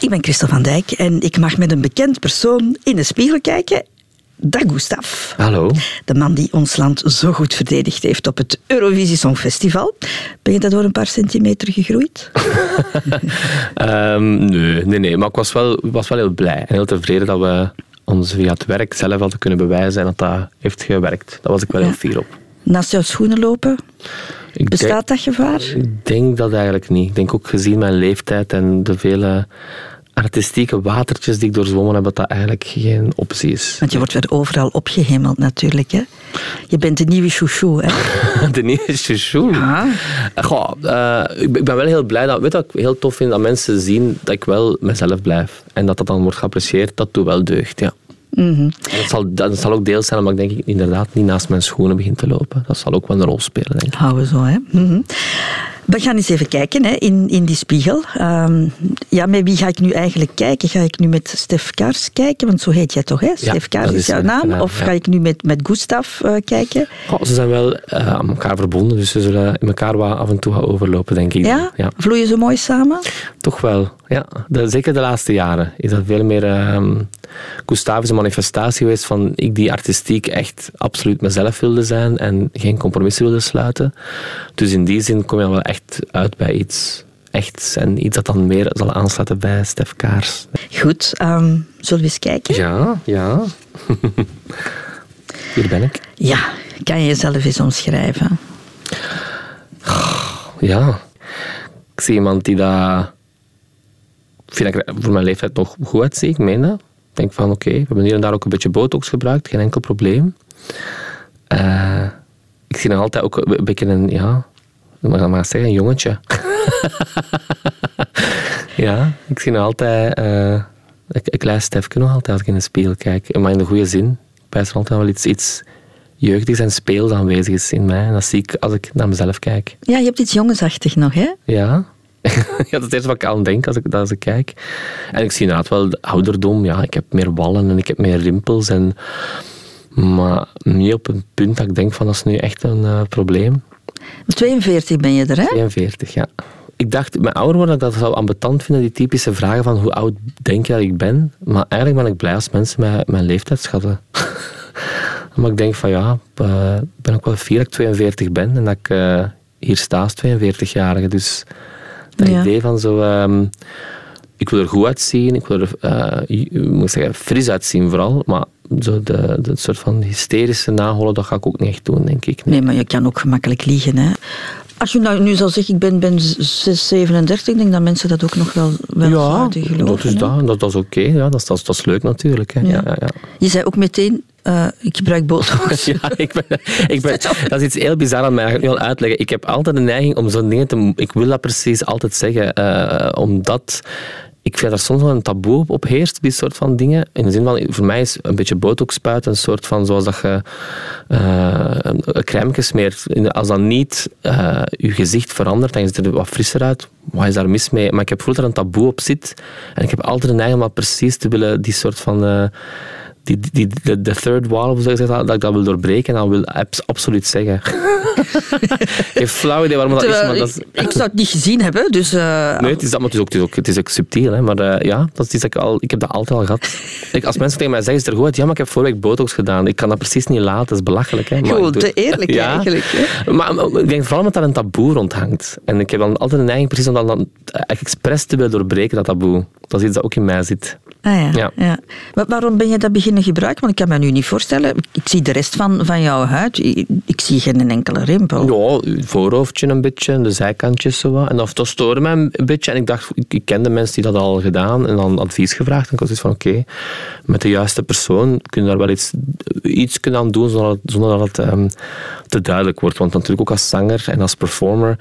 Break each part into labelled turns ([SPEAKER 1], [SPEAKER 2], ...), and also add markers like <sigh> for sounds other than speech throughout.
[SPEAKER 1] Ik ben Christel van Dijk en ik mag met een bekend persoon in de spiegel kijken. Dag Gustav.
[SPEAKER 2] Hallo.
[SPEAKER 1] De man die ons land zo goed verdedigd heeft op het Eurovisie Songfestival. Ben je daardoor een paar centimeter gegroeid?
[SPEAKER 2] um, <laughs> nee, nee, nee, maar ik was wel, was wel heel blij en heel tevreden dat we ons via het werk zelf hadden kunnen bewijzen en dat dat heeft gewerkt. Daar was ik wel heel fier op.
[SPEAKER 1] Naast jouw schoenen lopen? Ik Bestaat dat gevaar?
[SPEAKER 2] Ik denk dat eigenlijk niet. Ik denk ook gezien mijn leeftijd en de vele artistieke watertjes die ik doorzwommen heb, dat dat eigenlijk geen optie is.
[SPEAKER 1] Want je wordt weer overal opgehemeld natuurlijk. Hè? Je bent de nieuwe chouchou. Hè? <laughs>
[SPEAKER 2] de nieuwe chouchou? Goh, uh, ik ben wel heel blij. Dat, weet dat ik heel tof vind? Dat mensen zien dat ik wel mezelf blijf. En dat dat dan wordt geapprecieerd, dat doet wel deugd, ja. Mm dat, zal, dat zal ook deel zijn, maar ik denk ik inderdaad niet naast mijn schoenen begin te lopen. Dat zal ook wel een rol spelen, denk ik.
[SPEAKER 1] Houden zo, hè. Mm we gaan eens even kijken hè, in, in die spiegel. Ehm, ja, met wie ga ik nu eigenlijk kijken? Ga ik nu met Stef Kaars kijken? Want zo heet jij toch, hè? Stef Kaars is, jouw naam. of ga ik nu met, met Gustav uh, kijken?
[SPEAKER 2] Oh, ze zijn wel uh, aan elkaar verbonden, dus ze zullen in elkaar wat af en toe gaan overlopen, denk ik.
[SPEAKER 1] Ja? ja? Vloeien ze mooi samen?
[SPEAKER 2] Toch wel, ja. zeker de laatste jaren is dat veel meer... Uh, Gustav is een manifestatie geweest van ik die artistiek echt absoluut mezelf wilde zijn en geen compromissen wilde sluiten. Dus in die zin kom je wel echt uit bij iets echt en iets dat dan meer zal aansluiten bij Stef Kaars.
[SPEAKER 1] Goed, um, zullen we eens kijken?
[SPEAKER 2] Ja, ja. <laughs> Hier ben ik.
[SPEAKER 1] Ja, kan je jezelf eens omschrijven?
[SPEAKER 2] Ja, ik zie iemand die dat vind ik voor mijn leeftijd nog goed uitzie, ik meen dat. Ik denk van oké, we hebben hier en daar ook een beetje botox gebruikt, geen enkel probleem. Uh, ik zie nog altijd ook een beetje een, ja, maar, maar zeggen, een jongetje. <laughs> ja, ik zie nog altijd, uh, ik, ik luister Stefke nog altijd als ik in de spiegel kijk. Maar in de goede zin. Ik er altijd wel iets, iets jeugdigs en speels aanwezig is in mij. En dat zie ik als ik naar mezelf kijk.
[SPEAKER 1] Ja, je hebt iets jongensachtig nog, hè?
[SPEAKER 2] Ja. <laughs> ja, dat is het eerste wat ik aan denk als ik, als ik kijk. En ik zie inderdaad wel de ouderdom. Ja, ik heb meer wallen en ik heb meer rimpels. En, maar niet op een punt dat ik denk van dat is nu echt een uh, probleem.
[SPEAKER 1] 42 ben je er, hè?
[SPEAKER 2] 42, ja. Ik dacht, mijn ouder worden, dat ik dat zou ambetant vinden, die typische vragen van hoe oud denk je dat ik ben. Maar eigenlijk ben ik blij als mensen mij, mijn leeftijd schatten. <laughs> maar ik denk van ja, eh, ik ben ook wel fier dat ik 42 ben en dat ik uh, hier sta als 42-jarige. Dus dat idee van zo... Um, ik wil er goed uitzien, ik wil er uh, moet zeggen, fris uitzien vooral, maar zo de, de soort van hysterische naholen, dat ga ik ook niet echt doen, denk ik.
[SPEAKER 1] Nee, nee maar je kan ook gemakkelijk liegen. Hè? Als je nou nu zou zeggen, ik ben, ben 6, 37, ik denk dat mensen dat ook nog wel, wel
[SPEAKER 2] ja,
[SPEAKER 1] geloven.
[SPEAKER 2] Dat is, dat, dat, dat is oké, ja, dat, is, dat, dat is leuk natuurlijk. Hè. Ja. Ja, ja,
[SPEAKER 1] Je zei ook meteen, uh, ik gebruik botox. <laughs>
[SPEAKER 2] ja, ik ben, ik ben, <laughs> dat is iets heel bizar aan mij. Dat ga ik nu al uitleggen. Ik heb altijd de neiging om zo'n dingen te... Ik wil dat precies altijd zeggen. Uh, omdat ik vind dat er soms wel een taboe op, heerst, die soort van dingen. In de zin van, voor mij is een beetje botox spuiten een soort van, zoals dat je uh, een crème smeert. Als dat niet uh, je gezicht verandert, dan ziet er wat frisser uit. Wat is daar mis mee? Maar ik heb gevoeld dat er een taboe op zit. En ik heb altijd een neiging om precies te willen die soort van... Uh, die, die, de, de third wall, of zo gezegd, dat ik dat wil doorbreken, dan wil ik absoluut zeggen. <laughs> Geen flauw idee waarom dat is. Maar dat is...
[SPEAKER 1] Ik, zou het niet gezien hebben, dus... Uh...
[SPEAKER 2] Nee, het is, dat, maar het is ook, het is ook, het is ook subtiel. Hè, maar uh, ja, dat is iets dat ik, al, ik heb dat altijd al gehad. Ik, als mensen tegen mij zeggen, is er goed uit? Ja, maar ik heb vorige week botox gedaan. Ik kan dat precies niet laten, dat is belachelijk. Hè,
[SPEAKER 1] maar te eerlijk ja, eigenlijk. Hè?
[SPEAKER 2] Maar, maar, ik denk vooral omdat daar een taboe rond hangt. En ik heb dan altijd een neiging precies om dat dan expres te willen doorbreken, dat taboe. Dat is iets dat ook in mij zit.
[SPEAKER 1] Ah, ja. ja. Maar waarom ben je dat beginnen gebruiken? Want ik kan me nu niet voorstellen. Ik zie de rest van, van jouw huid. Ik, zie geen enkele rimpel.
[SPEAKER 2] Ja, het voorhoofdje een beetje, de zijkantjes zo wat. En dat, dat stoorde mij een beetje. En ik dacht, ik, ik kende mensen die dat al gedaan en dan advies gevraagd. En ik was iets van, oké, met de juiste persoon kun je daar wel iets, iets aan doen zonder, zonder dat het um, te duidelijk wordt. Want natuurlijk ook als zanger en als performer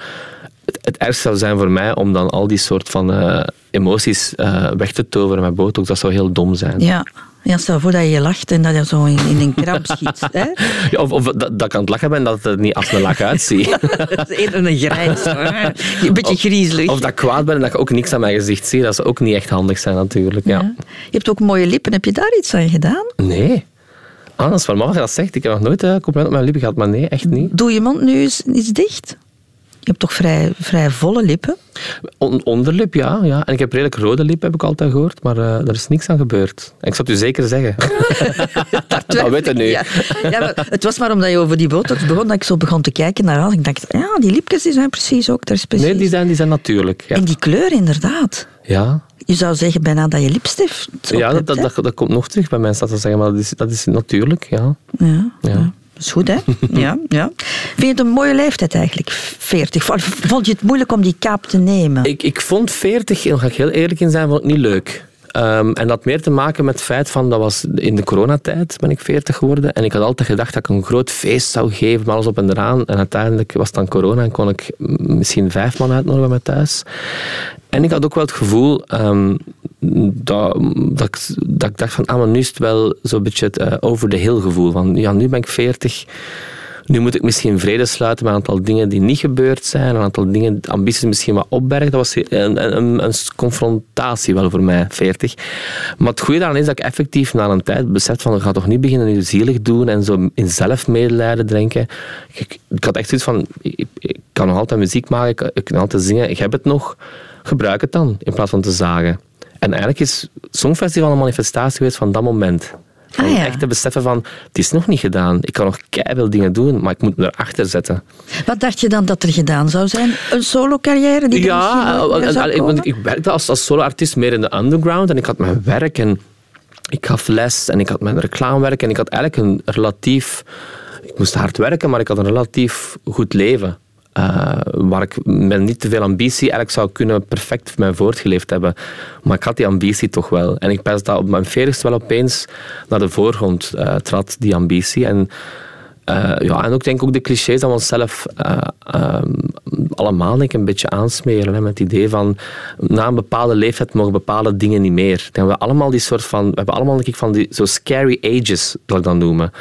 [SPEAKER 2] het, het ergste zou zijn voor mij om dan al die soort van uh, emoties uh, weg te toveren met botox. Dat zou heel dom zijn.
[SPEAKER 1] Ja. Ja, stel voor dat je lacht en dat je zo in, in een kramp schiet. Hè? <laughs>
[SPEAKER 2] Ja, of, of dat, dat ik aan het lachen ben dat het niet als een lach uitziet. <laughs>
[SPEAKER 1] dat is eerder een grijs. Een beetje griezelig.
[SPEAKER 2] Of dat ik kwaad ben en dat ik ook niks aan mijn gezicht zie. Dat zou ook niet echt handig zijn natuurlijk. Ja. ja.
[SPEAKER 1] Je hebt ook mooie lippen. Heb je daar iets aan gedaan?
[SPEAKER 2] Nee. Ah, dat is mama dat zegt. Ik heb nog nooit uh, compliment op mijn lippen gehad, maar nee, echt niet.
[SPEAKER 1] Doe je mond nu eens, eens dicht? Je hebt toch vrij, vrij volle lippen?
[SPEAKER 2] onderlip, ja, ja. En ik heb redelijk rode lippen, heb ik altijd gehoord. Maar uh, er is niks aan gebeurd. ik zou het u zeker zeggen. <laughs> dat weet je nu. Ja.
[SPEAKER 1] ja het was maar omdat je over die botox begon, dat ik zo begon te kijken naar alles. Ik dacht, ja, die lipjes die zijn precies ook daar precies.
[SPEAKER 2] Nee, die zijn, die zijn natuurlijk. Ja.
[SPEAKER 1] En die kleur, inderdaad.
[SPEAKER 2] Ja.
[SPEAKER 1] Je zou zeggen bijna dat je lipstift
[SPEAKER 2] Ja, dat, dat, dat, komt nog terug bij mij, dat te zeggen. Maar dat is, dat is natuurlijk, ja.
[SPEAKER 1] ja. ja. Dat is goed, hè? <laughs> ja, ja. Vind je het een mooie leeftijd eigenlijk, 40? Vond je het moeilijk om die kaap te nemen?
[SPEAKER 2] Ik, ik vond 40, en daar ga ik heel eerlijk in zijn, vond ik niet leuk. Um, en dat meer te maken met het feit van, dat was in de coronatijd ben ik 40 geworden. En ik had altijd gedacht dat ik een groot feest zou geven, maar alles op en eraan. En uiteindelijk was het dan corona en kon ik misschien vijf man uitnodigen mij thuis. En ik had ook wel het gevoel um, dat, dat, ik, dat dacht van, ah, maar nu is het wel zo'n beetje het uh, over de hill gevoel. Van, ja, nu ben ik 40 nu moet ik misschien vrede sluiten met een aantal dingen die niet gebeurd zijn, een aantal dingen, ambities misschien wat opbergen. Dat was een, een, een confrontatie wel voor mij, 40. Maar het goede daaraan is dat ik effectief na een tijd besef van, ik ga toch niet beginnen nu zielig doen en zo in zelfmedelijden drinken. Ik, ik, had echt zoiets van, ik, ik, kan nog altijd muziek maken, ik kan altijd zingen, ik heb het nog, gebruik het dan, in plaats van te zagen. En eigenlijk is Songfestival een manifestatie geweest van dat moment. Om ah, echt te beseffen van, het is nog niet gedaan. Ik kan nog keihard dingen doen, maar ik moet me erachter zetten.
[SPEAKER 1] Wat dacht je dan dat er gedaan zou zijn? Een solo-carrière? Die
[SPEAKER 2] ja, ik, ik werkte als, als solo-artiest meer in de underground en ik had mijn werk en ik gaf les en ik had mijn reclamewerk en ik had eigenlijk een relatief... Ik moest hard werken, maar ik had een relatief goed leven. Uh, waar ik met niet te veel ambitie eigenlijk zou kunnen perfect mij voortgeleefd hebben. Maar ik had die ambitie toch wel. En ik pens dat op mijn veertigste wel opeens naar de voorgrond uh, trad, die ambitie. En, uh, ja, en ook denk ook de clichés dat we onszelf ehm, allemaal denk een beetje aansmeren. Met het idee van na een bepaalde leeftijd mogen bepaalde dingen niet meer. we allemaal die soort van, we hebben allemaal denk ik, van die zo scary ages, dat ik dan noemen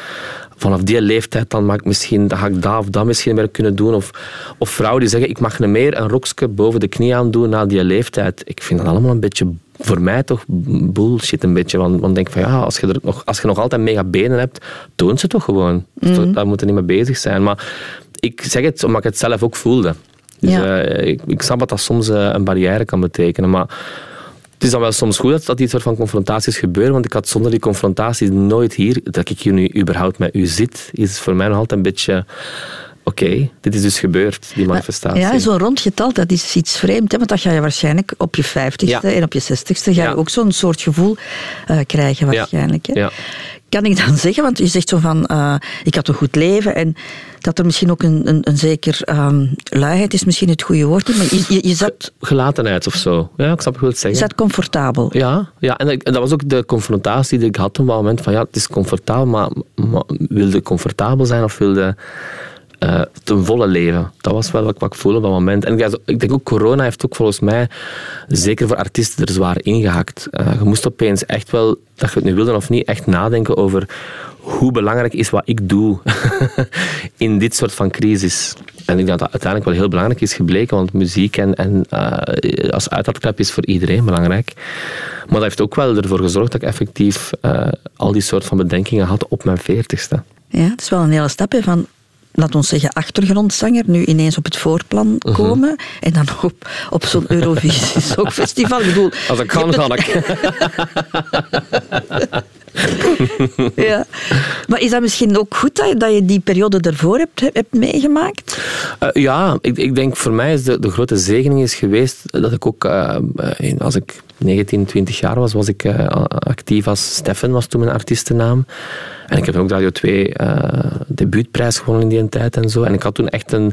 [SPEAKER 2] vanaf die leeftijd dan mag ik misschien, dan ga ik dat of dat misschien weer kunnen doen. Of, of vrouwen die zeggen, ik mag niet meer een rokje boven de knie aan doen na die leeftijd. Ik vind dat allemaal een beetje, voor mij toch, bullshit een beetje. Want ik denk van, ja, als je, er nog, als je nog altijd mega benen hebt, toon ze toch gewoon. Mm. Daar moeten niet mee bezig zijn. Maar ik zeg het omdat ik het zelf ook voelde. Dus, ja. uh, ik, ik snap dat dat soms uh, een barrière kan betekenen. Maar het is dan wel soms goed dat, dat die soort van confrontaties gebeuren, want ik had zonder die confrontaties nooit hier, dat ik hier nu überhaupt met u zit, is voor mij nog altijd een beetje oké, dit is dus gebeurd, die manifestatie.
[SPEAKER 1] ja, zo'n rondgetal, dat is iets vreemd. Hè? Want dat ga je waarschijnlijk op je vijftigste en op je zestigste ga je ook zo'n soort gevoel uh, krijgen waarschijnlijk. Hè? Ja kan ik dan <laughs> zeggen? Want je zegt zo van, uh, ik had een goed leven en dat er misschien ook een, een, een zeker um, luiheid is misschien het goede woord. Maar je, je, je zat...
[SPEAKER 2] Gelatenheid of zo. Ja, ik snap wat je zeggen.
[SPEAKER 1] Je zat comfortabel.
[SPEAKER 2] Ja, ja en, dat was ook de confrontatie die ik had op dat moment van, ja, het is comfortabel, maar, maar wilde comfortabel zijn of wilde uh, ten volle leven. Dat was wel wat, ik voelde op dat moment. En ik denk ook, corona heeft ook volgens mij, zeker voor artiesten, er zwaar ingehakt. Uh, je moest opeens echt wel, dat je het nu wilde of niet, echt nadenken over hoe belangrijk is wat ik doe <laughs> in dit soort van crisis. En ik denk dat dat uiteindelijk wel heel belangrijk is gebleken, want muziek en, en uh, als uitlaatklep is voor iedereen belangrijk. Maar dat heeft ook wel ervoor gezorgd dat ik effectief al die soort van bedenkingen had op mijn veertigste.
[SPEAKER 1] Ja, het is wel een hele stap van laat ons zeggen, achtergrondzanger nu ineens op het voorplan mhm. komen en dan op, op zo'n Eurovisie <laughs> Songfestival. Ik bedoel,
[SPEAKER 2] Als ik kan, kan ik. <laughs>
[SPEAKER 1] ja. Maar is dat misschien ook goed dat je, dat je die periode ervoor hebt, hebt meegemaakt?
[SPEAKER 2] Uh, ja, ik, ik denk voor mij is de, de grote zegening is geweest dat ik ook, uh, als ik 19, 20 jaar was, was ik uh, actief als Steffen, was toen mijn artiestennaam. En ik heb ook Radio 2 debuutprijs gewonnen in die tijd en zo. En ik had toen echt een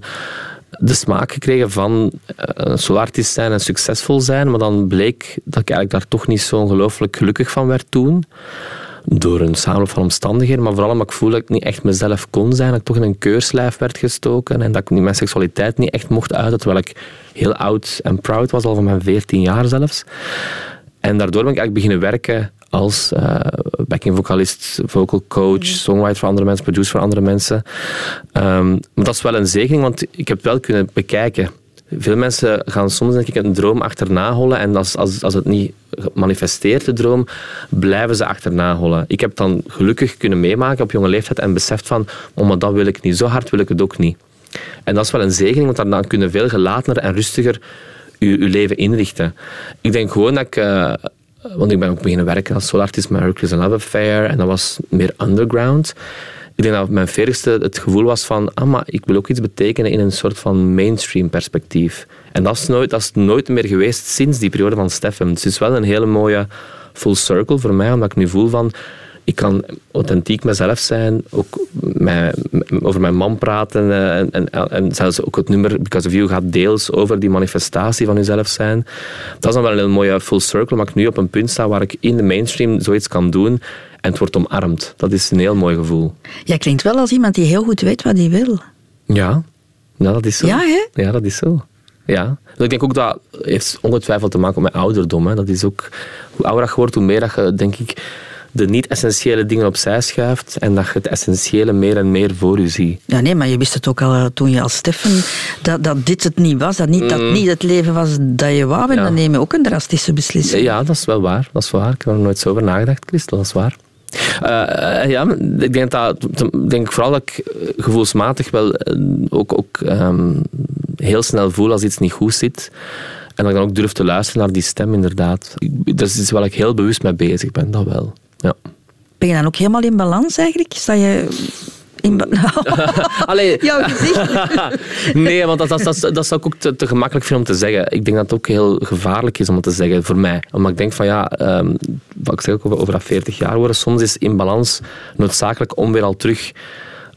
[SPEAKER 2] de smaak gekregen van een solartist zijn en succesvol zijn. Maar dan bleek dat ik eigenlijk daar toch niet zo ongelooflijk gelukkig van werd toen door een samenloop van omstandigheden, maar vooral omdat ik voelde dat ik niet echt mezelf kon zijn, dat ik toch in een keurslijf werd gestoken en dat ik mijn seksualiteit niet echt mocht uiten, terwijl ik heel oud en proud was, al van mijn 14 jaar zelfs. En daardoor ben ik eigenlijk beginnen werken als uh, backing vocalist, vocal coach, songwriter voor andere mensen, producer voor andere mensen. Um, maar dat is wel een zegening, want ik heb het wel kunnen bekijken. Veel mensen gaan soms denk ik een droom achterna hollen en als, als, als het niet manifesteert, de droom, blijven ze achterna hollen. Ik heb dan gelukkig kunnen meemaken op jonge leeftijd en beseft van, oh, maar dat wil ik niet, zo hard wil ik het ook niet. En dat is wel een zegening, want daarna kun je veel gelatener en rustiger je, je leven inrichten. Ik denk gewoon dat ik... Uh, want ik ben ook beginnen werken als solartist met Hercules and Love Affair. En dat was meer underground. Ik denk dat mijn veertigste het gevoel was van... Ah, maar ik wil ook iets betekenen in een soort van mainstream perspectief. En dat is nooit, dat is nooit meer geweest sinds die periode van Steffen. Het is wel een hele mooie full circle voor mij, omdat ik nu voel van ik kan authentiek mezelf zijn, ook over mijn man praten eh, en, en, en, zelfs ook het nummer Because of You gaat deels over die manifestatie van jezelf zijn. Dat is dan wel een heel mooie full circle, maar ik nu op een punt sta waar ik in de mainstream zoiets kan doen en het wordt omarmd. Dat is een heel mooi gevoel.
[SPEAKER 1] Jij klinkt wel als iemand die heel goed weet wat hij wil.
[SPEAKER 2] Ja, nou, dat is zo.
[SPEAKER 1] Ja, hè?
[SPEAKER 2] Ja, dat is zo. Ja. Dus ik denk ook dat heeft ongetwijfeld te maken met ouderdom. Hè. Dat is ook, hoe ouder je wordt, hoe meer dat je, denk ik, de niet-essentiële dingen opzij schuift en dat je het essentiële meer en meer voor je ziet.
[SPEAKER 1] Ja, nee, maar je wist het ook al eh, toen je als Steffen, dat, dat dit het niet was, dat niet, dat mm. niet het leven was dat je wou. En dan neem je ook een drastische beslissing.
[SPEAKER 2] Ja, dat is wel waar. Dat is waar. Ik heb er nooit zo over nagedacht, Christel, dat is waar. Uh, ja, ik denk, dat, denk vooral dat ik gevoelsmatig wel ook, ook um, heel snel voel als iets niet goed zit. En dat ik dan ook durf te luisteren naar die stem, inderdaad. Dat is iets waar ik heel bewust mee bezig ben, dat wel. Ja.
[SPEAKER 1] Ben je dan ook helemaal in balans eigenlijk? Sta je in <laughs>
[SPEAKER 2] Allee. <laughs>
[SPEAKER 1] Jouw gezicht. <laughs>
[SPEAKER 2] nee, want dat, dat, dat, dat zou ik ook te, te, gemakkelijk vinden om te zeggen. Ik denk dat het ook heel gevaarlijk is om het te zeggen, voor mij. Omdat ik denk van ja, um, wat ik zeg ook over, over dat 40 jaar worden, soms is in balans noodzakelijk om weer al terug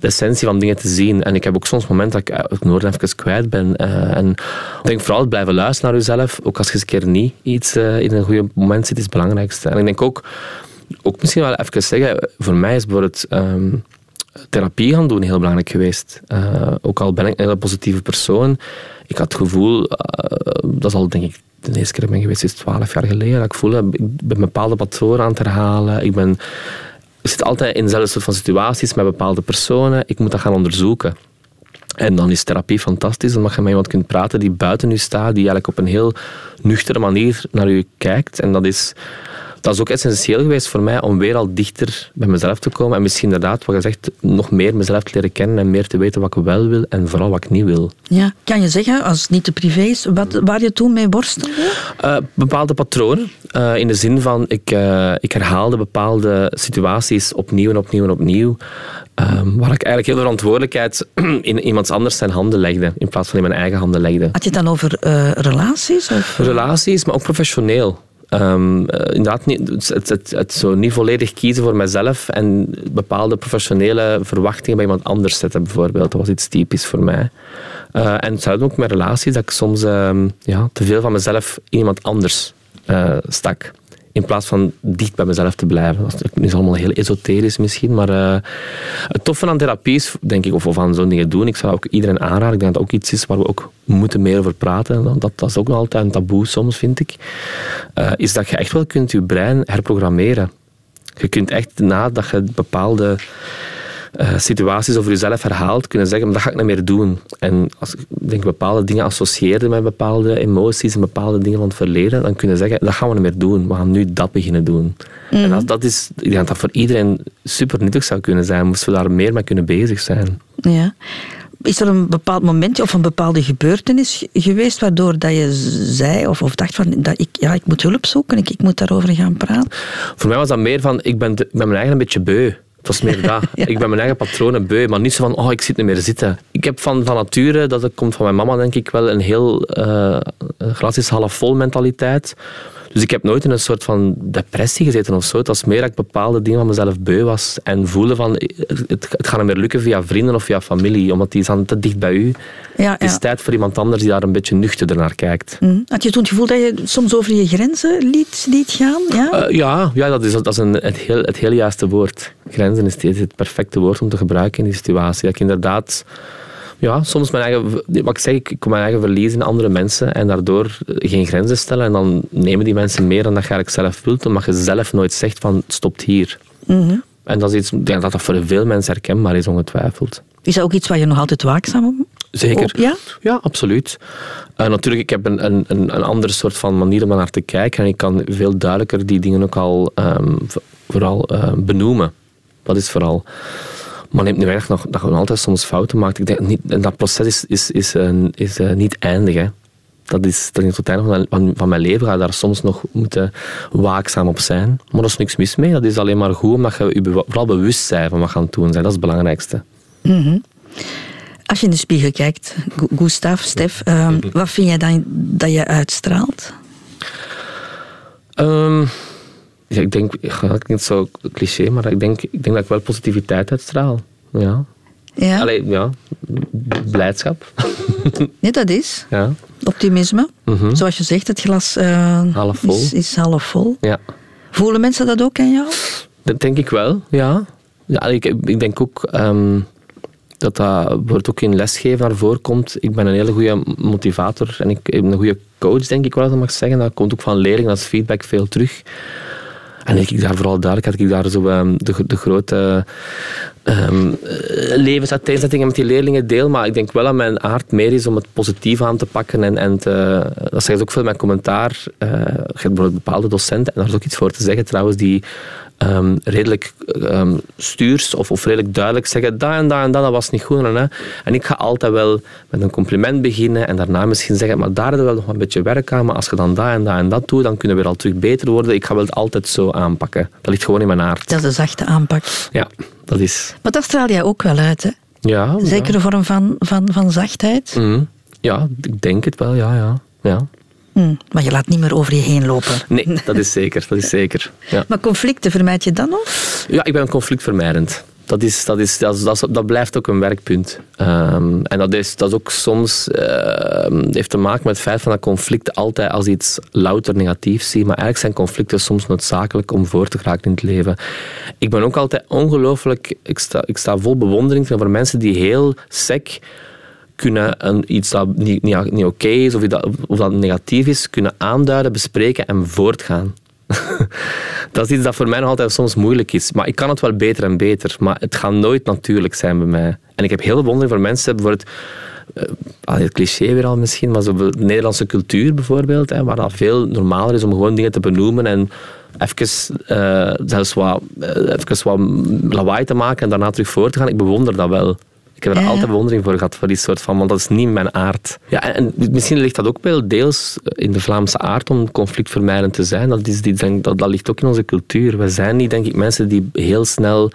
[SPEAKER 2] de essentie van dingen te zien. En ik heb ook soms momenten dat ik het noord even kwijt ben. Uh, en ik denk vooral blijven luisteren naar jezelf. Ook als je eens een keer niet iets uh, in een goede moment zit, is het belangrijkste. En ik denk ook, ook misschien wel even zeggen, voor mij is bijvoorbeeld um, therapie gaan doen heel belangrijk geweest. Uh, ook al ben ik een hele positieve persoon, ik had het gevoel, dat is al denk ik de eerste keer ben geweest is twaalf jaar geleden, dat ik voel, ik ben bepaalde patronen aan het herhalen. Ik ben ik zit altijd in dezelfde soort van situaties met bepaalde personen. Ik moet dat gaan onderzoeken. En dan is therapie fantastisch, omdat je met iemand kunt praten die buiten u staat, die eigenlijk op een heel nuchtere manier naar u kijkt. En dat is dat is ook essentieel geweest voor mij om weer al dichter bij mezelf te komen. En misschien inderdaad, wat je zegt, nog meer mezelf te leren kennen en meer te weten wat ik wel wil en vooral wat ik niet wil.
[SPEAKER 1] Ja, kan je zeggen, als het niet te privé is, wat, waar je toen mee worstelde?
[SPEAKER 2] Uh, bepaalde patronen. Uh, in de zin van, ik, uh, ik herhaalde bepaalde situaties opnieuw en opnieuw en opnieuw. Um, waar ik eigenlijk heel veel verantwoordelijkheid <clears throat> in iemands anders zijn handen legde, in plaats van in mijn eigen handen legde.
[SPEAKER 1] Had je het dan over relaties? Of?
[SPEAKER 2] Relaties, maar ook professioneel. Um, inderdaad, niet, het, het, het, zo niet volledig kiezen voor mezelf en bepaalde professionele verwachtingen bij iemand anders zetten, bijvoorbeeld. Dat was iets typisch voor mij. Uh, en hetzelfde ook met relaties, dat ik soms uh, ja, te veel van mezelf in iemand anders uh, stak in plaats van dicht bij mezelf te blijven. Dat is allemaal heel esoterisch misschien, maar uh, het toffe aan therapie is, denk ik, of, of aan zo'n dingen doen, ik zou ook iedereen aanraden, ik denk dat ook iets is waar we ook moeten meer over praten, dat, dat is ook nog altijd een taboe soms, vind ik, uh, is dat je echt wel kunt je brein herprogrammeren. Je kunt echt, nadat je bepaalde uh, situaties over jezelf herhaalt, kunnen zeggen, dat ga ik niet meer doen. En als ik denk bepaalde dingen associeerde met bepaalde emoties en bepaalde dingen van het verleden, dan kunnen zeggen, dat gaan we niet meer doen. We gaan nu dat beginnen doen. En dat, dat is, ik denk dat dat voor iedereen super nuttig zou kunnen zijn, moesten we daar meer mee kunnen bezig zijn.
[SPEAKER 1] Ja. Is er een bepaald moment of een bepaalde gebeurtenis geweest waardoor dat je zei of, of dacht van dat ik, ja, ik moet hulp zoeken, ik, ik moet daarover gaan praten?
[SPEAKER 2] Voor mij was dat meer van, ik ben, ik ben mijn eigen een beetje beu. Het was meer dat. <laughs> Ik ben mijn eigen patronen beu, maar niet zo van, oh, ik zit niet meer zitten. Ik heb van, van nature, dat komt van mijn mama, denk ik wel, een heel uh, glas is half vol mentaliteit. Dus ik heb nooit in een soort van depressie gezeten of zo. Het was meer dat ik bepaalde dingen van mezelf beu was en voelde van het, het gaat niet meer lukken via vrienden of via familie, omdat die zijn te dicht bij u. Ja, het is tijd voor iemand anders die daar een beetje nuchter naar kijkt.
[SPEAKER 1] Mm. Had je toen het gevoel dat je soms over je grenzen liet, liet gaan? Ja,
[SPEAKER 2] uh, ja, ja, dat is, dat is een, het, heel, het heel juiste woord. Grenzen is het perfecte woord om te gebruiken in die situatie. Dat ik inderdaad ja, soms mijn eigen, wat ik zeg, ik kom mijn eigen verliezen in andere mensen en daardoor geen grenzen stellen. En dan nemen die mensen meer dan dat je eigenlijk zelf wilt, omdat je zelf nooit zegt van stopt hier.
[SPEAKER 1] Mhm.
[SPEAKER 2] En dat is iets, dat dat voor veel mensen herkenbaar is, ongetwijfeld.
[SPEAKER 1] Is dat ook iets waar je nog altijd waakzaam op
[SPEAKER 2] Zeker.
[SPEAKER 1] ja?
[SPEAKER 2] Ja, absoluut. Uh, natuurlijk, ik heb een, een, een andere soort van manier om naar te kijken en ik kan veel duidelijker die dingen ook al um, vooral uh, benoemen. Dat is vooral. Maar neemt niet weg dat, dat je altijd soms fouten maakt. Ik denk niet, en dat proces is, is, is, uh, is uh, niet eindig. Hè. Dat is, dat is tot het einde van, van mijn leven ga je daar soms nog moeten waakzaam op zijn. Maar er is niks mis mee. Dat is alleen maar goed omdat je je vooral bewust bent van wat je aan het doen bent. Dat is het belangrijkste.
[SPEAKER 1] Mm -hmm. Als je in de spiegel kijkt, Gustav, Stef, uh, wat vind jij dan dat je uitstraalt?
[SPEAKER 2] Um, ja, ik denk, dat klinkt zo cliché, maar ik denk, ik denk dat ik wel positiviteit uitstraal. Ja.
[SPEAKER 1] Ja.
[SPEAKER 2] Allee, ja. Blijdschap. <laughs>
[SPEAKER 1] Nee, dat is.
[SPEAKER 2] Ja.
[SPEAKER 1] Optimisme. -hmm. Zoals je zegt, het glas uh,
[SPEAKER 2] half vol.
[SPEAKER 1] Is, is, half vol.
[SPEAKER 2] Ja.
[SPEAKER 1] Voelen mensen dat ook aan jou?
[SPEAKER 2] Dat denk ik wel, ja. ja ik, ik denk ook um, dat dat wordt ook in lesgeven naar voren komt. Ik ben een hele goede motivator en ik ben een goede coach, denk ik wel, dat mag zeggen. Dat komt ook van leerlingen als feedback veel terug. En ik daar vooral duidelijk had ik daar zo um, de, de grote um, levensuiteenzettingen met die leerlingen deel. Maar ik denk wel dat mijn aard meer is om het positief aan te pakken. En, en te, dat zegt ook veel in mijn commentaar. Uh, je hebt bepaalde docenten, en daar is ook iets voor te zeggen trouwens, die um, redelijk um, stuurs of, of redelijk duidelijk zeggen dat en dat en dat, dat was niet goed. En, en ik ga altijd wel met een compliment beginnen en daarna misschien zeggen, maar daar hebben we wel nog een beetje werk aan, maar als je dan dat en dat en dat doet, dan kunnen we weer al terug beter worden. Ik ga wel altijd zo aanpakken. Dat ligt gewoon in mijn aard.
[SPEAKER 1] Dat is de zachte aanpak.
[SPEAKER 2] Ja, dat is...
[SPEAKER 1] Maar dat straal jij ook wel uit, hè?
[SPEAKER 2] Ja.
[SPEAKER 1] Zeker een vorm van, van, van zachtheid?
[SPEAKER 2] Mm. Ja, ik denk het wel, ja, ja. ja.
[SPEAKER 1] Hm, maar je laat niet meer over je heen lopen.
[SPEAKER 2] Nee, dat is zeker. Dat is zeker ja.
[SPEAKER 1] Maar conflicten vermijd je dan nog?
[SPEAKER 2] Ja, ik ben conflictvermijdend. Dat, is, dat, is, dat, is, dat, is, dat blijft ook een werkpunt. Um, en dat is, dat is ook soms uh, heeft te maken met het feit van dat conflict altijd als iets louter negatiefs zie. Maar eigenlijk zijn conflicten soms noodzakelijk om voor te geraken in het leven. Ik ben ook altijd ongelooflijk... Ik sta, ik sta vol bewondering voor mensen die heel sec kunnen iets dat niet, niet, niet oké is of dat, of dat negatief is, kunnen aanduiden, bespreken en voortgaan. <laughs> dat is iets dat voor mij nog altijd soms moeilijk is. Maar ik kan het wel beter en beter. Maar het gaat nooit natuurlijk zijn bij mij. En ik heb heel veel bewondering voor mensen, bijvoorbeeld... Uh, het cliché weer al misschien, maar zo de Nederlandse cultuur bijvoorbeeld, hè, waar dat veel normaler is om gewoon dingen te benoemen en even, uh, zelfs wat, uh, wat lawaai te maken en daarna terug voor te gaan. Ik bewonder dat wel. Ik heb er ja, altijd bewondering voor gehad, voor die soort van, want dat is niet mijn aard. Ja, en misschien ligt dat ook wel deels in de Vlaamse aard om conflictvermijdend te zijn. Dat, is, die, dat, dat ligt ook in onze cultuur. We zijn niet, denk ik, mensen die heel snel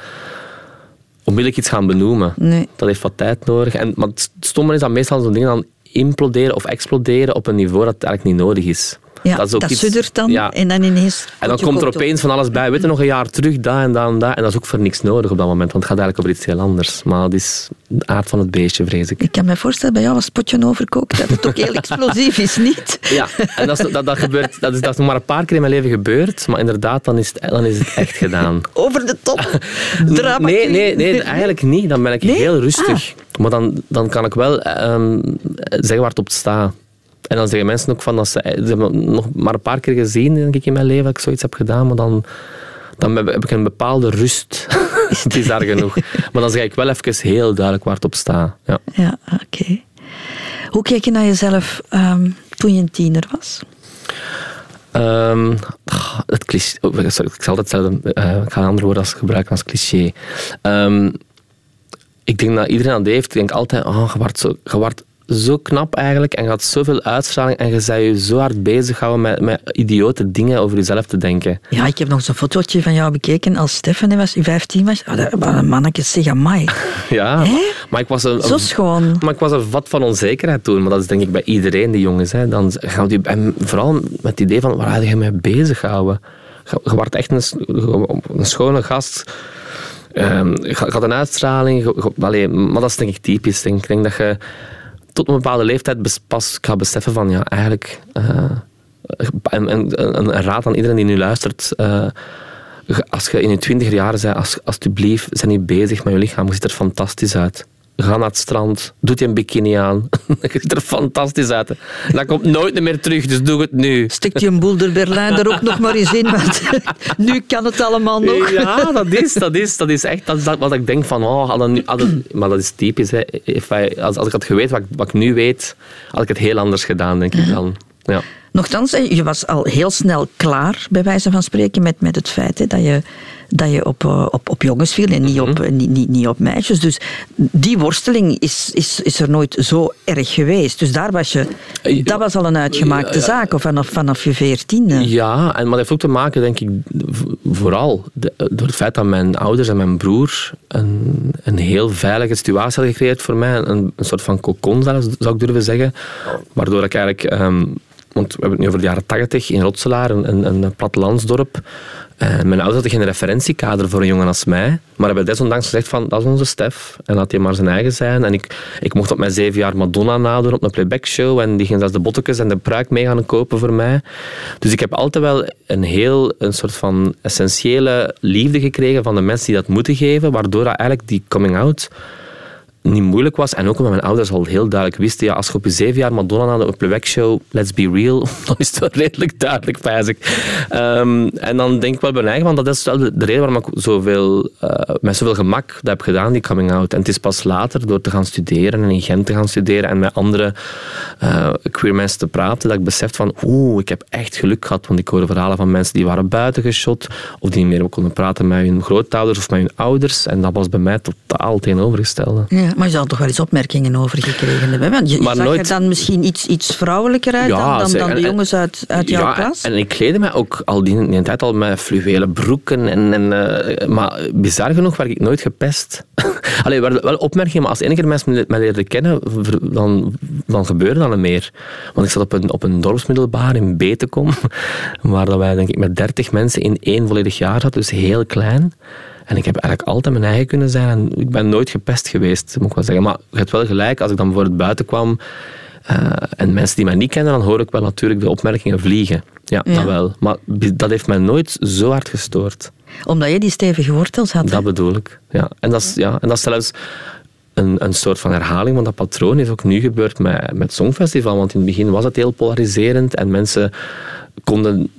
[SPEAKER 2] onmiddellijk iets gaan benoemen.
[SPEAKER 1] Nee.
[SPEAKER 2] Dat heeft wat tijd nodig. En, maar het stomme is dat meestal zo'n dingen dan imploderen of exploderen op een niveau dat eigenlijk niet nodig is.
[SPEAKER 1] Ja, dat, is ook dat iets, suddert dan ja. en dan ineens...
[SPEAKER 2] En dan komt er opeens van alles bij. Weet je, nog een jaar terug, dat en dat en dat. En dat is ook voor niks nodig op dat moment, want het gaat eigenlijk over iets heel anders. Maar dat is de aard van het beestje, vrees ik.
[SPEAKER 1] Ik kan me voorstellen, bij jou als potje overkookt, dat het ook heel explosief is, niet? <laughs>
[SPEAKER 2] Ja, en dat is, dat, dat, gebeurt, dat, is, dat is nog maar een paar keer in mijn leven gebeurd, maar inderdaad, dan is het, dan is het echt gedaan. <laughs>
[SPEAKER 1] Over de top? <laughs> Drama
[SPEAKER 2] nee, nee, nee, eigenlijk niet. Dan ben ik nee? heel rustig. Ah. Maar dan, dan kan ik wel um, zeggen waar het op staat. En dan zeggen mensen ook van dat ze, ze hebben nog maar een paar keer gezien, denk ik, in mijn leven dat ik zoiets heb gedaan, maar dan, dan heb ik een bepaalde rust. <laughs> het is daar genoeg. Maar dan zeg ik wel even heel duidelijk waar het op staat. Ja,
[SPEAKER 1] ja oké. Okay. Hoe keek je naar jezelf um, toen je een tiener was?
[SPEAKER 2] Um, het cliché, sorry, ik zal hetzelfde, uh, ik ga een ander woord als gebruiken als cliché. Um, ik denk dat iedereen dat heeft. Ik denk altijd, oh, je wordt zo, je wordt zo knap eigenlijk en je had zoveel uitstraling en je zei je zo hard bezighouden met, met idiote dingen over jezelf te denken.
[SPEAKER 1] Ja, ik heb nog zo'n fotootje van jou bekeken als Stefan was, je 15 was. Oh, dat een mannetje, zeg amai. <laughs>
[SPEAKER 2] Ja, maar ik was een,
[SPEAKER 1] zo schoon.
[SPEAKER 2] Maar ik was een vat van onzekerheid toen, maar dat is denk ik bij iedereen, die jongens. Hè. Dan gaan die, en vooral met het idee van, waar had je mee bezighouden? Je, je wordt echt een, een schone gast. Um, je had een uitstraling, je, je, allee, maar dat is denk ik typisch. Denk, ik denk dat je tot een bepaalde leeftijd pas ga beseffen van ja, eigenlijk. Uh, een, een, een, raad aan iedereen die nu luistert. Uh, als je in je twintig jaar bent, als, alsjeblieft, zijn niet bezig met je lichaam. Je ziet er fantastisch uit. Ga naar het strand, doe je een bikini aan. <laughs> Je ziet er fantastisch uit. Dat komt nooit meer terug, dus doe het nu.
[SPEAKER 1] Stuk je een boelder Berlijn er ook nog maar eens in, want <laughs> nu kan het allemaal nog.
[SPEAKER 2] Ja, dat is, dat is, dat is echt dat is dat wat ik denk van, oh, hadden nu, hadden, maar dat is typisch. Hè. Als, als ik had geweten wat, wat ik nu weet, had ik het heel anders gedaan, denk ik dan. Ja.
[SPEAKER 1] Nochtans, je was al heel snel klaar, bij wijze van spreken, met, met het feit hè, dat je dat je op, eh, op, op jongens viel en niet, op, mhm. niet, niet, niet op meisjes. Dus die worsteling is, is, is er nooit zo erg geweest. Dus daar was je, eh, dat was al een uitgemaakte zaak vanaf, vanaf je veertiende.
[SPEAKER 2] Ja, en, maar dat heeft ook te maken, denk ik, vooral door het feit dat mijn ouders en mijn broer een, een heel veilige situatie hadden gecreëerd voor mij. Een, een soort van cocon, zou ik durven zeggen. Waardoor ik eigenlijk... Um, want we hebben het nu over de jaren tachtig in Rotselaar, een, een, plattelandsdorp. Uh, mijn ouders hadden geen referentiekader voor een jongen als mij, maar hebben desondanks gezegd van, dat is onze Stef. En laat hij maar zijn eigen zijn. En ik, ik mocht op mijn zeven jaar Madonna nadoen op een playbackshow en die ging zelfs de bottekes en de pruik mee gaan kopen voor mij. Dus ik heb altijd wel een heel, een soort van essentiële liefde gekregen van de mensen die dat moeten geven, waardoor eigenlijk die coming out niet moeilijk was. En ook omdat mijn ouders al heel duidelijk wisten, ja, als je op je zeven jaar Madonna naar de playback show, let's be real, <laughs> dan is het redelijk duidelijk, pijs ik. Ehm, en dan denk ik wel bij mijn eigen, want dat is wel de, reden waarom ik zoveel, uh, met zoveel gemak dat heb gedaan, die coming out. En het is pas later, door te gaan studeren en in Gent te gaan studeren en met andere uh, queer mensen te praten, dat ik besef van, oeh, ik heb echt geluk gehad, want ik hoorde verhalen van mensen die waren buiten geschot, of die niet meer konden praten met hun grootouders of met hun ouders. En dat was bij mij totaal tegenovergestelde.
[SPEAKER 1] Ja maar je zal toch wel eens opmerkingen over gekregen hebben. Want je maar zag nooit... er dan misschien iets, iets vrouwelijker uit dan, dan, dan, de jongens uit, uit jouw ja, klas?
[SPEAKER 2] En ik kleedde mij ook al die, die tijd al met fluwelen broeken. En, en, uh, maar bizar genoeg werd ik nooit gepest. <laughs> Allee, wel opmerkingen, maar als enige mensen mij leerden kennen, dan, dan gebeurde dat meer. Want ik zat op een, op een dorpsmiddelbaar in Betekom, <laughs> waar dat wij denk ik met dertig mensen in één volledig jaar hadden, dus heel klein. En ik heb eigenlijk altijd mijn eigen kunnen zijn. En ik ben nooit gepest geweest, moet ik wel zeggen. Maar je hebt wel gelijk, als ik dan bijvoorbeeld buiten kwam uh, en mensen die mij niet kennen, dan hoor ik wel natuurlijk de opmerkingen vliegen. Ja, dat wel. Maar dat heeft mij nooit zo hard gestoord.
[SPEAKER 1] Omdat je die stevige wortels had.
[SPEAKER 2] Dat bedoel ik, ja. En dat is, ja, en dat is zelfs een, een soort van herhaling van dat patroon is ook nu gebeurd met, met het Songfestival. Want in het begin was het heel polariserend en mensen konden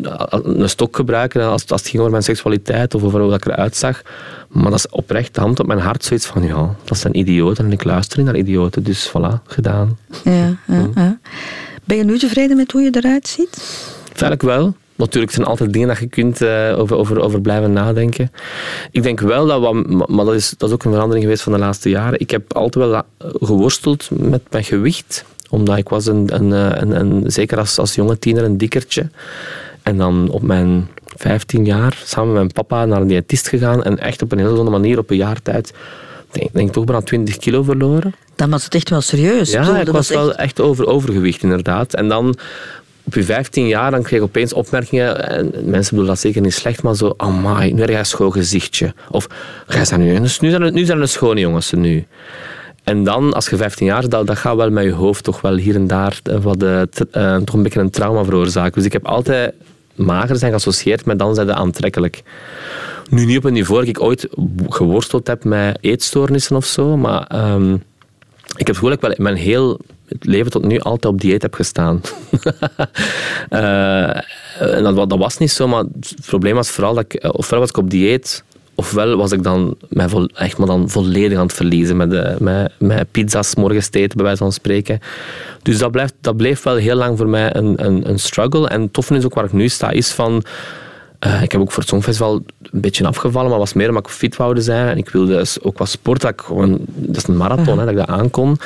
[SPEAKER 2] een stok gebruiken als, als het ging over mijn seksualiteit of over hoe ik eruit zag. Maar dat is oprecht de hand op mijn hart zoiets van, ja, dat zijn idioten en ik luister niet naar idioten. Dus voilà, gedaan.
[SPEAKER 1] Ja, ja, hm. ja. Ben je nu tevreden met hoe je eruit ziet?
[SPEAKER 2] Eigenlijk wel. Natuurlijk zijn altijd dingen dat je kunt uh, over, over, over blijven nadenken. Ik denk wel dat, wat, maar dat is, dat is ook een verandering geweest van de laatste jaren. Ik heb altijd wel geworsteld met mijn gewicht omdat ik was een, een, eh, een, een, zeker als, als jonge tiener een dikkertje. En dan op mijn 15 jaar samen met mijn papa naar een diëtist gegaan en echt op een hele gezonde manier op een jaar tijd denk, denk toch bijna 20 kilo verloren.
[SPEAKER 1] Dan was het echt wel serieus.
[SPEAKER 2] Ja, ik was, wel echt over, overgewicht inderdaad. En dan op je 15 jaar dan kreeg ik opeens opmerkingen, en mensen bedoelen dat zeker niet slecht, maar zo, amai, nu heb je een schoon gezichtje. Of, jij zijn nu, nu zijn, nu zijn er schone jongens nu. En dan, als je 15 jaar dat, dat gaat wel met je hoofd toch wel hier en daar eh, wat, uh, toch een beetje een trauma veroorzaken. Dus ik heb altijd mager zijn geassocieerd met dan zijn ze aantrekkelijk. Nu niet op een niveau dat ik ooit geworsteld heb met eetstoornissen of zo, maar um, ik heb het wel in mijn heel leven tot nu altijd op dieet heb gestaan. <laughs> uh, dat, dat, was niet zo, maar het probleem was vooral dat ik, ofwel was ik op dieet ofwel was ik dan mij vol, echt maar dan volledig aan het verliezen met, de, met, met pizza's morgens eten, bij wijze van spreken. Dus dat, blijft, dat bleef wel heel lang voor mij een, een, een struggle. En het toffe is ook waar ik nu sta, is van... Uh, ik heb ook voor het Songfestival een beetje afgevallen, maar was meer omdat ik fit wou zijn. En ik wilde dus ook wat sport, dat, ik gewoon, dat is een marathon, hè, dat ik dat aankon.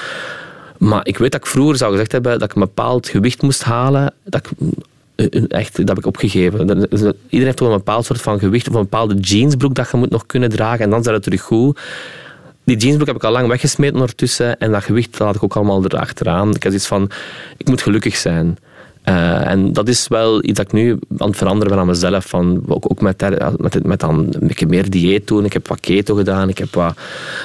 [SPEAKER 2] Maar ik weet dat ik vroeger zou gezegd hebben dat ik een bepaald gewicht moest halen. Dat ik eh, echt, dat heb ik opgegeven. Iedereen heeft toch een bepaald soort van gewicht of een bepaalde jeansbroek dat je moet nog kunnen dragen en dan zit het terug goed. Die jeansbroek heb ik al lang weggesmeten ondertussen en dat gewicht laat ik ook allemaal erachteraan. Ik heb iets van, ik moet gelukkig zijn. Uh, en dat is wel iets dat ik nu aan het veranderen ben aan mezelf. Van, ook, ook met, met, met dan een beetje meer dieet doen. Ik heb wat keto gedaan, ik heb wat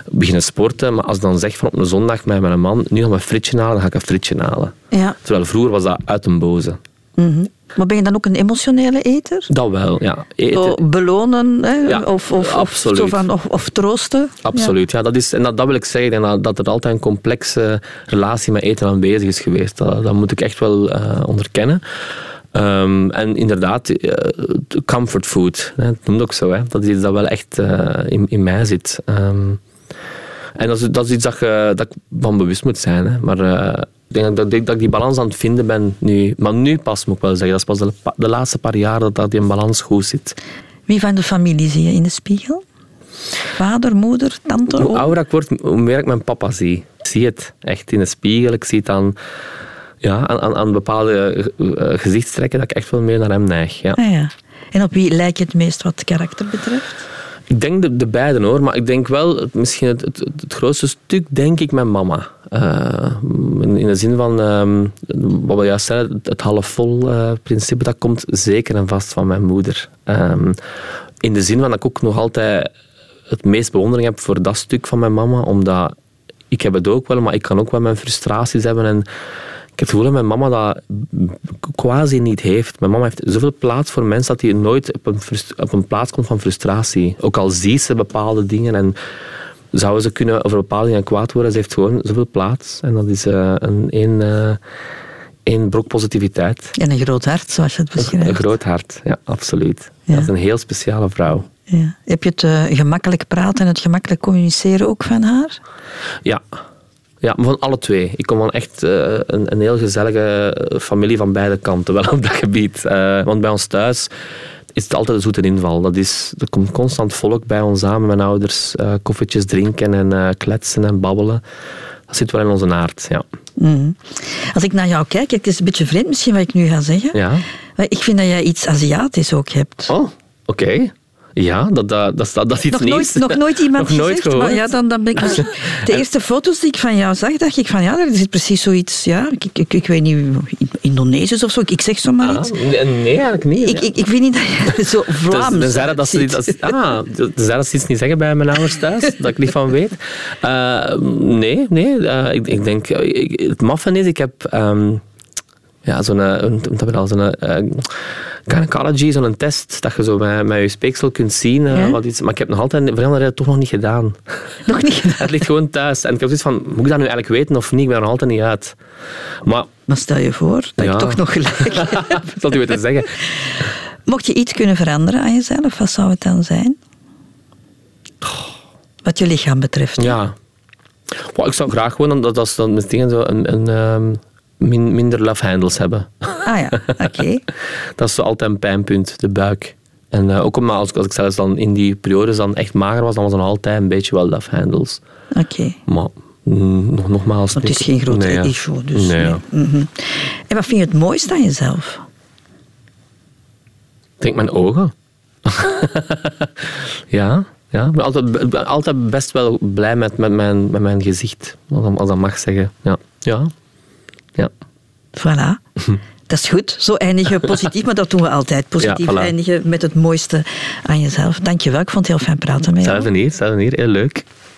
[SPEAKER 2] beginnen sporten. Maar als ik dan zeg van op een zondag met mijn man, nu gaan we een frietje halen, dan ga ik een frietje halen. Ja. Terwijl vroeger was dat uit een boze.
[SPEAKER 1] Mm Maar ben je dan ook een emotionele eter?
[SPEAKER 2] Dat wel, ja.
[SPEAKER 1] Eten. belonen hè? of, of, of, zo van, of, of, troosten?
[SPEAKER 2] Absoluut, ja. dat is, en dat, dat wil ik zeggen, dat, dat er altijd een complexe relatie met eten aanwezig is geweest. Dat, dat moet ik echt wel uh, onderkennen. Um, en inderdaad, uh, comfort food, hè, dat noemt ook zo. Hè. Dat is iets dat wel echt uh, in, in mij zit. Um, en dat is, dat is iets dat, je, dat ik van bewust moet zijn. Hè. Maar denk dat, dat, ik die balans aan het vinden ben nu. Maar nu pas, moet ik wel zeggen. Dat is pas de, de laatste paar jaar dat, dat die balans goed zit.
[SPEAKER 1] Wie van de familie zie je in de spiegel? Vader, moeder, tante?
[SPEAKER 2] Hoe ouder ik word, hoe meer ik mijn papa zie. Ik zie het echt in de spiegel. Ik zie het aan, ja, aan, aan bepaalde uh, gezichtstrekken dat ik echt wel meer naar hem neig. Ja.
[SPEAKER 1] Ah, ja. En op wie lijkt je het meest wat karakter betreft?
[SPEAKER 2] Ik denk de, de beiden hoor, maar ik denk wel, misschien het, het, het grootste stuk, denk ik, mijn mama. Uh, in, de zin van, um, wat we juist zeiden, het half vol uh, principe, dat komt zeker en vast van mijn moeder. Um, in de zin van dat ik ook nog altijd het meest bewondering heb voor dat stuk van mijn mama, omdat ik heb het ook wel, maar ik kan ook wel mijn frustraties hebben en ik heb het gevoel dat mijn mama dat quasi niet heeft. Mijn mama heeft zoveel plaats voor mensen dat hij nooit op een, op een plaats komt van frustratie. Ook al ziet ze bepaalde dingen en zouden ze kunnen over bepaalde dingen kwaad worden, ze heeft gewoon zoveel plaats. En dat is uh, een, een, uh, een brok positiviteit.
[SPEAKER 1] En een groot hart, zoals je het beschrijft.
[SPEAKER 2] Een groot hart, ja, absoluut. Ja. Dat is een heel speciale vrouw.
[SPEAKER 1] Ja. Heb je het uh, gemakkelijk praten en het gemakkelijk communiceren ook van haar?
[SPEAKER 2] Ja, ja, van alle twee. Ik kom van echt uh, een, een, heel gezellige familie van beide kanten, <laughs> wel op dat gebied. Uh, want bij ons thuis is het altijd een zoete inval. Dat is, er komt constant volk bij ons samen, mijn ouders, uh, koffietjes drinken en kletsen en babbelen. Dat zit wel in onze aard, ja.
[SPEAKER 1] Mm. Als ik naar jou kijk, het is een beetje vreemd misschien wat ik nu ga zeggen.
[SPEAKER 2] Ja.
[SPEAKER 1] Ik vind dat jij iets Aziatisch ook hebt.
[SPEAKER 2] Oh, oké. Ja, dat, dat, dat, dat, dat iets
[SPEAKER 1] nog nooit, nog nooit iemand <laughs> nog gezegd, maar ja, dan, dan ben ik <laughs> De eerste foto's die ik van jou zag, dacht ik van ja, er zit precies zoiets, ja, ik, ik, ik weet niet, Indonesisch of zo, ik zeg zo maar ah, iets.
[SPEAKER 2] Nee, eigenlijk niet.
[SPEAKER 1] Ik, ik, ik vind niet dat je <laughs> zo Vlaams dus,
[SPEAKER 2] dat, dat ze, dat, ah, dus dat ze iets niet zeggen bij mijn ouders thuis, dat ik niet van weet. Uh, nee, nee, uh, ik, ik denk, ik, het maffen is, ik heb... Um, ja, zo'n, uh, zo'n uh, gynecology, zo'n test, dat je zo met, met je speeksel kunt zien. Uh, wat iets, maar ik heb nog altijd veranderd toch nog niet gedaan. <laughs>
[SPEAKER 1] Nog niet gedaan? <laughs>
[SPEAKER 2] Het ligt gewoon thuis. En ik heb zoiets van, moet ik dat nu eigenlijk weten of niet? Ik ben er nog altijd niet uit. Maar,
[SPEAKER 1] maar stel je voor dat ja. ik toch nog gelijk <laughs> heb.
[SPEAKER 2] Zal u het zeggen.
[SPEAKER 1] Mocht je iets kunnen veranderen aan jezelf, wat zou het dan zijn? Wat je lichaam betreft.
[SPEAKER 2] Ja. Well, ik zou graag gewoon, dat, dat is dan met dingen zo een, een um, min, minder love handles hebben.
[SPEAKER 1] Ah ja, oké. <laughs>
[SPEAKER 2] dat is zo altijd een pijnpunt, de buik. En uh, ook omdat als, als ik zelfs dan in die periodes dan echt mager was, dan was dan altijd een beetje wel love handles.
[SPEAKER 1] Oké. Okay.
[SPEAKER 2] Maar mm, nog, nogmaals...
[SPEAKER 1] het is geen groot nee, issue. Dus nee, nee. Mm -hmm. En wat vind je het mooiste aan jezelf?
[SPEAKER 2] Ik denk mijn ogen. <laughs> ja, ja. Ik ben altijd, altijd best wel blij met, met, mijn, met mijn gezicht, als dat mag zeggen. Ja. ja. Ja.
[SPEAKER 1] Voilà. <laughs> Dat is goed. Zo eindigen positief, maar dat doen we altijd. Positief ja, eindigen met het mooiste aan jezelf. Dankjewel, ik vond het heel fijn praten met jou.
[SPEAKER 2] Zelfde hier, zelfde hier. Heel leuk.